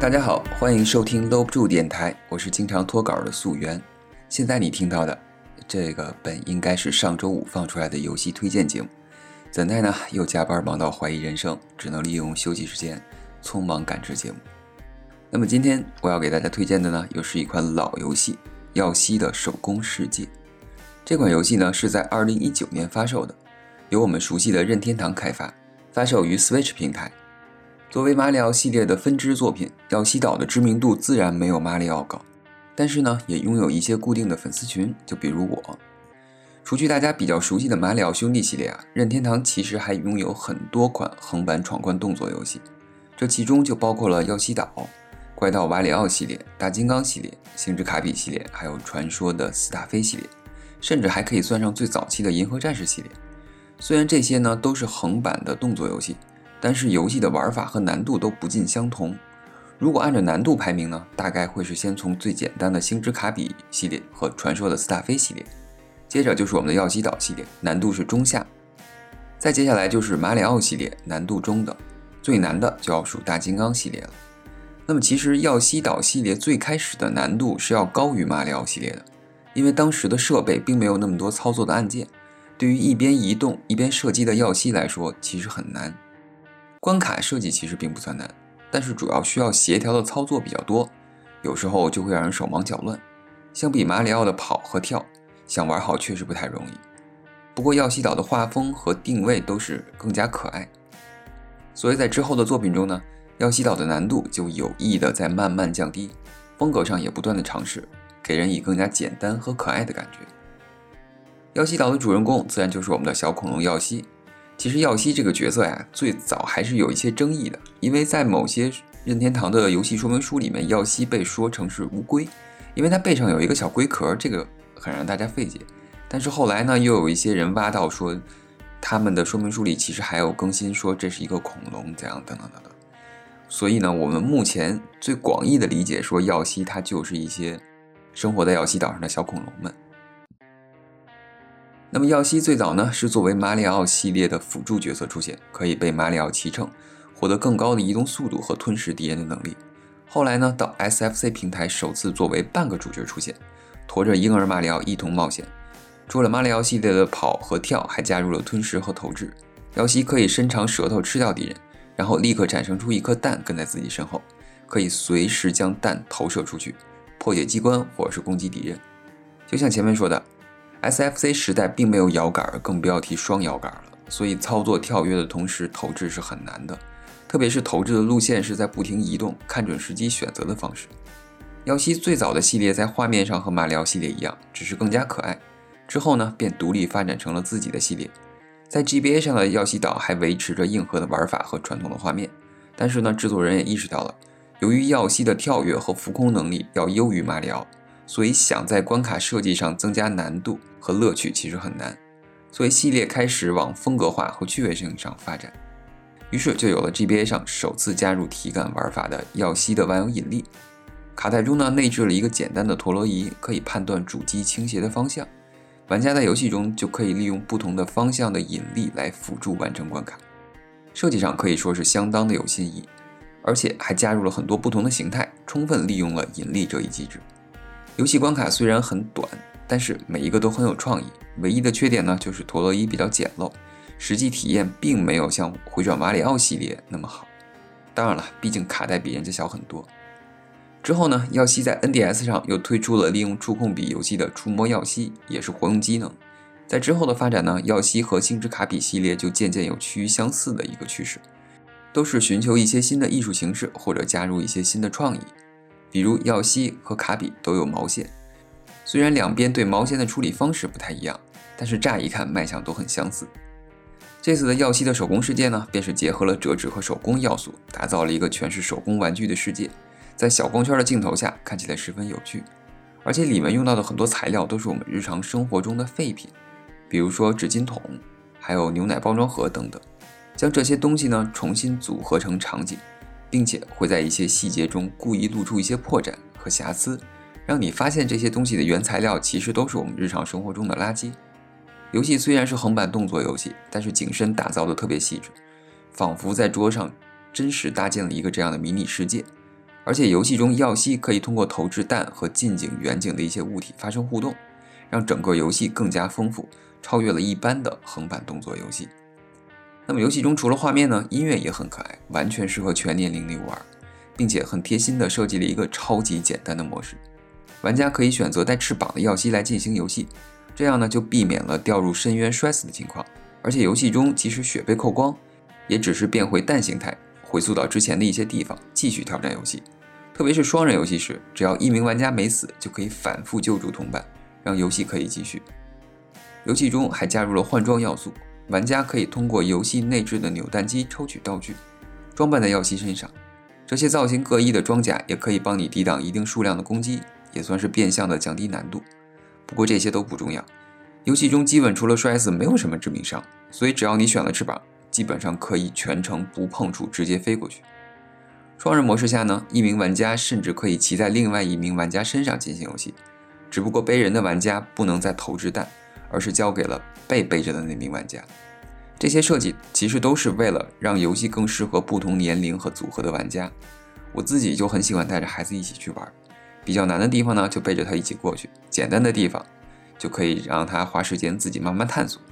大家好，欢迎收听搂不住电台，我是经常脱稿的素媛。现在你听到的这个本应该是上周五放出来的游戏推荐节目，怎奈呢又加班忙到怀疑人生，只能利用休息时间匆忙赶制节目。那么今天我要给大家推荐的呢，又是一款老游戏《耀西的手工世界》。这款游戏呢是在2019年发售的，由我们熟悉的任天堂开发，发售于 Switch 平台。作为马里奥系列的分支作品，《耀西岛》的知名度自然没有马里奥高，但是呢，也拥有一些固定的粉丝群，就比如我。除去大家比较熟悉的马里奥兄弟系列啊，任天堂其实还拥有很多款横版闯关动作游戏，这其中就包括了《耀西岛》、怪盗瓦里奥系列、大金刚系列、星之卡比系列，还有传说的斯塔菲系列，甚至还可以算上最早期的银河战士系列。虽然这些呢都是横版的动作游戏。但是游戏的玩法和难度都不尽相同。如果按照难度排名呢，大概会是先从最简单的星之卡比系列和传说的斯塔菲系列，接着就是我们的耀西岛系列，难度是中下，再接下来就是马里奥系列，难度中等，最难的就要数大金刚系列了。那么其实耀西岛系列最开始的难度是要高于马里奥系列的，因为当时的设备并没有那么多操作的按键，对于一边移动一边射击的耀西来说，其实很难。关卡设计其实并不算难，但是主要需要协调的操作比较多，有时候就会让人手忙脚乱。相比马里奥的跑和跳，想玩好确实不太容易。不过耀西岛的画风和定位都是更加可爱，所以在之后的作品中呢，耀西岛的难度就有意的在慢慢降低，风格上也不断的尝试，给人以更加简单和可爱的感觉。耀西岛的主人公自然就是我们的小恐龙耀西。其实耀西这个角色呀，最早还是有一些争议的，因为在某些任天堂的游戏说明书里面，耀西被说成是乌龟，因为它背上有一个小龟壳，这个很让大家费解。但是后来呢，又有一些人挖到说，他们的说明书里其实还有更新说这是一个恐龙，怎样等等等等。所以呢，我们目前最广义的理解说，耀西它就是一些生活在耀西岛上的小恐龙们。那么耀西最早呢是作为马里奥系列的辅助角色出现，可以被马里奥骑乘，获得更高的移动速度和吞噬敌人的能力。后来呢到 SFC 平台首次作为半个主角出现，驮着婴儿马里奥一同冒险。除了马里奥系列的跑和跳，还加入了吞噬和投掷。耀西可以伸长舌头吃掉敌人，然后立刻产生出一颗蛋跟在自己身后，可以随时将蛋投射出去，破解机关或者是攻击敌人。就像前面说的。SFC 时代并没有摇杆，更不要提双摇杆了，所以操作跳跃的同时投掷是很难的，特别是投掷的路线是在不停移动、看准时机选择的方式。耀西最早的系列在画面上和马里奥系列一样，只是更加可爱。之后呢，便独立发展成了自己的系列。在 GBA 上的耀西岛还维持着硬核的玩法和传统的画面，但是呢，制作人也意识到了，由于耀西的跳跃和浮空能力要优于马里奥。所以想在关卡设计上增加难度和乐趣其实很难，所以系列开始往风格化和趣味性上发展，于是就有了 GBA 上首次加入体感玩法的耀西的万有引力。卡带中呢内置了一个简单的陀螺仪，可以判断主机倾斜的方向，玩家在游戏中就可以利用不同的方向的引力来辅助完成关卡。设计上可以说是相当的有新意，而且还加入了很多不同的形态，充分利用了引力这一机制。游戏关卡虽然很短，但是每一个都很有创意。唯一的缺点呢，就是陀螺仪比较简陋，实际体验并没有像回转马里奥系列那么好。当然了，毕竟卡带比人家小很多。之后呢，耀西在 NDS 上又推出了利用触控笔游戏的触摸耀西，也是活用机能。在之后的发展呢，耀西和星之卡比系列就渐渐有趋于相似的一个趋势，都是寻求一些新的艺术形式，或者加入一些新的创意。比如耀西和卡比都有毛线，虽然两边对毛线的处理方式不太一样，但是乍一看卖相都很相似。这次的耀西的手工世界呢，便是结合了折纸和手工要素，打造了一个全是手工玩具的世界，在小光圈的镜头下看起来十分有趣，而且里面用到的很多材料都是我们日常生活中的废品，比如说纸巾筒，还有牛奶包装盒等等，将这些东西呢重新组合成场景。并且会在一些细节中故意露出一些破绽和瑕疵，让你发现这些东西的原材料其实都是我们日常生活中的垃圾。游戏虽然是横版动作游戏，但是景深打造的特别细致，仿佛在桌上真实搭建了一个这样的迷你世界。而且游戏中耀西可以通过投掷弹和近景、远景的一些物体发生互动，让整个游戏更加丰富，超越了一般的横版动作游戏。那么游戏中除了画面呢，音乐也很可爱，完全适合全年龄的玩，并且很贴心的设计了一个超级简单的模式，玩家可以选择带翅膀的耀西来进行游戏，这样呢就避免了掉入深渊摔死的情况。而且游戏中即使血被扣光，也只是变回蛋形态，回溯到之前的一些地方，继续挑战游戏。特别是双人游戏时，只要一名玩家没死，就可以反复救助同伴，让游戏可以继续。游戏中还加入了换装要素，玩家可以通过游戏内置的扭蛋机抽取道具，装扮在耀西身上。这些造型各异的装甲也可以帮你抵挡一定数量的攻击，也算是变相的降低难度。不过这些都不重要。游戏中基本除了摔死没有什么致命伤，所以只要你选了翅膀，基本上可以全程不碰触直接飞过去。双人模式下呢，一名玩家甚至可以骑在另外一名玩家身上进行游戏，只不过背人的玩家不能再投掷弹，而是交给了被背着的那名玩家。这些设计其实都是为了让游戏更适合不同年龄和组合的玩家。我自己就很喜欢带着孩子一起去玩，比较难的地方呢就背着他一起过去，简单的地方。就可以让他花时间自己慢慢探索。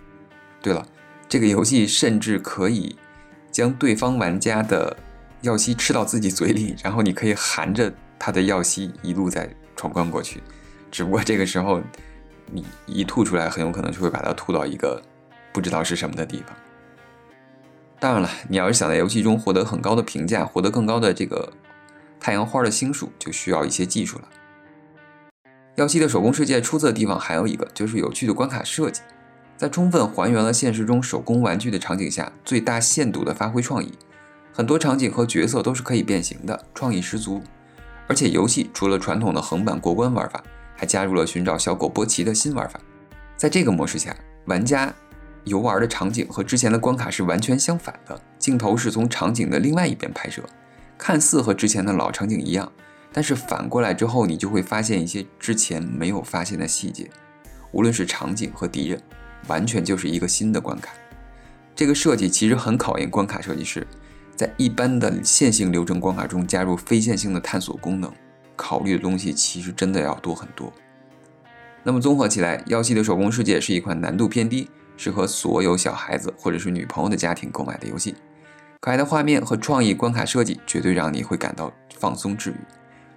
对了，这个游戏甚至可以将对方玩家的药吸吃到自己嘴里，然后你可以含着他的药吸一路再闯关过去。只不过这个时候你一吐出来，很有可能就会把它吐到一个不知道是什么的地方。当然了，你要是想在游戏中获得很高的评价，获得更高的这个太阳花的星数，就需要一些技术了。耀西的手工世界出色的地方还有一个，就是有趣的关卡设计，在充分还原了现实中手工玩具的场景下，最大限度的发挥创意。很多场景和角色都是可以变形的，创意十足。而且游戏除了传统的横版过关玩法，还加入了寻找小狗波奇的新玩法。在这个模式下，玩家游玩的场景和之前的关卡是完全相反的，镜头是从场景的另外一边拍摄，看似和之前的老场景一样。但是反过来之后，你就会发现一些之前没有发现的细节，无论是场景和敌人，完全就是一个新的关卡。这个设计其实很考验关卡设计师，在一般的线性流程关卡中加入非线性的探索功能，考虑的东西其实真的要多很多。那么综合起来，妖姬的手工世界是一款难度偏低，适合所有小孩子或者是女朋友的家庭购买的游戏。可爱的画面和创意关卡设计，绝对让你会感到放松治愈。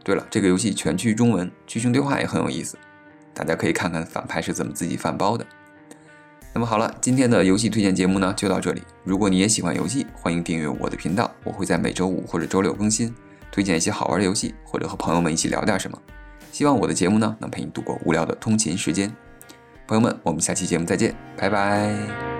对了，这个游戏全区中文，剧情对话也很有意思，大家可以看看反派是怎么自己饭包的。那么好了，今天的游戏推荐节目呢就到这里。如果你也喜欢游戏，欢迎订阅我的频道，我会在每周五或者周六更新，推荐一些好玩的游戏，或者和朋友们一起聊点什么。希望我的节目呢能陪你度过无聊的通勤时间。朋友们，我们下期节目再见，拜拜。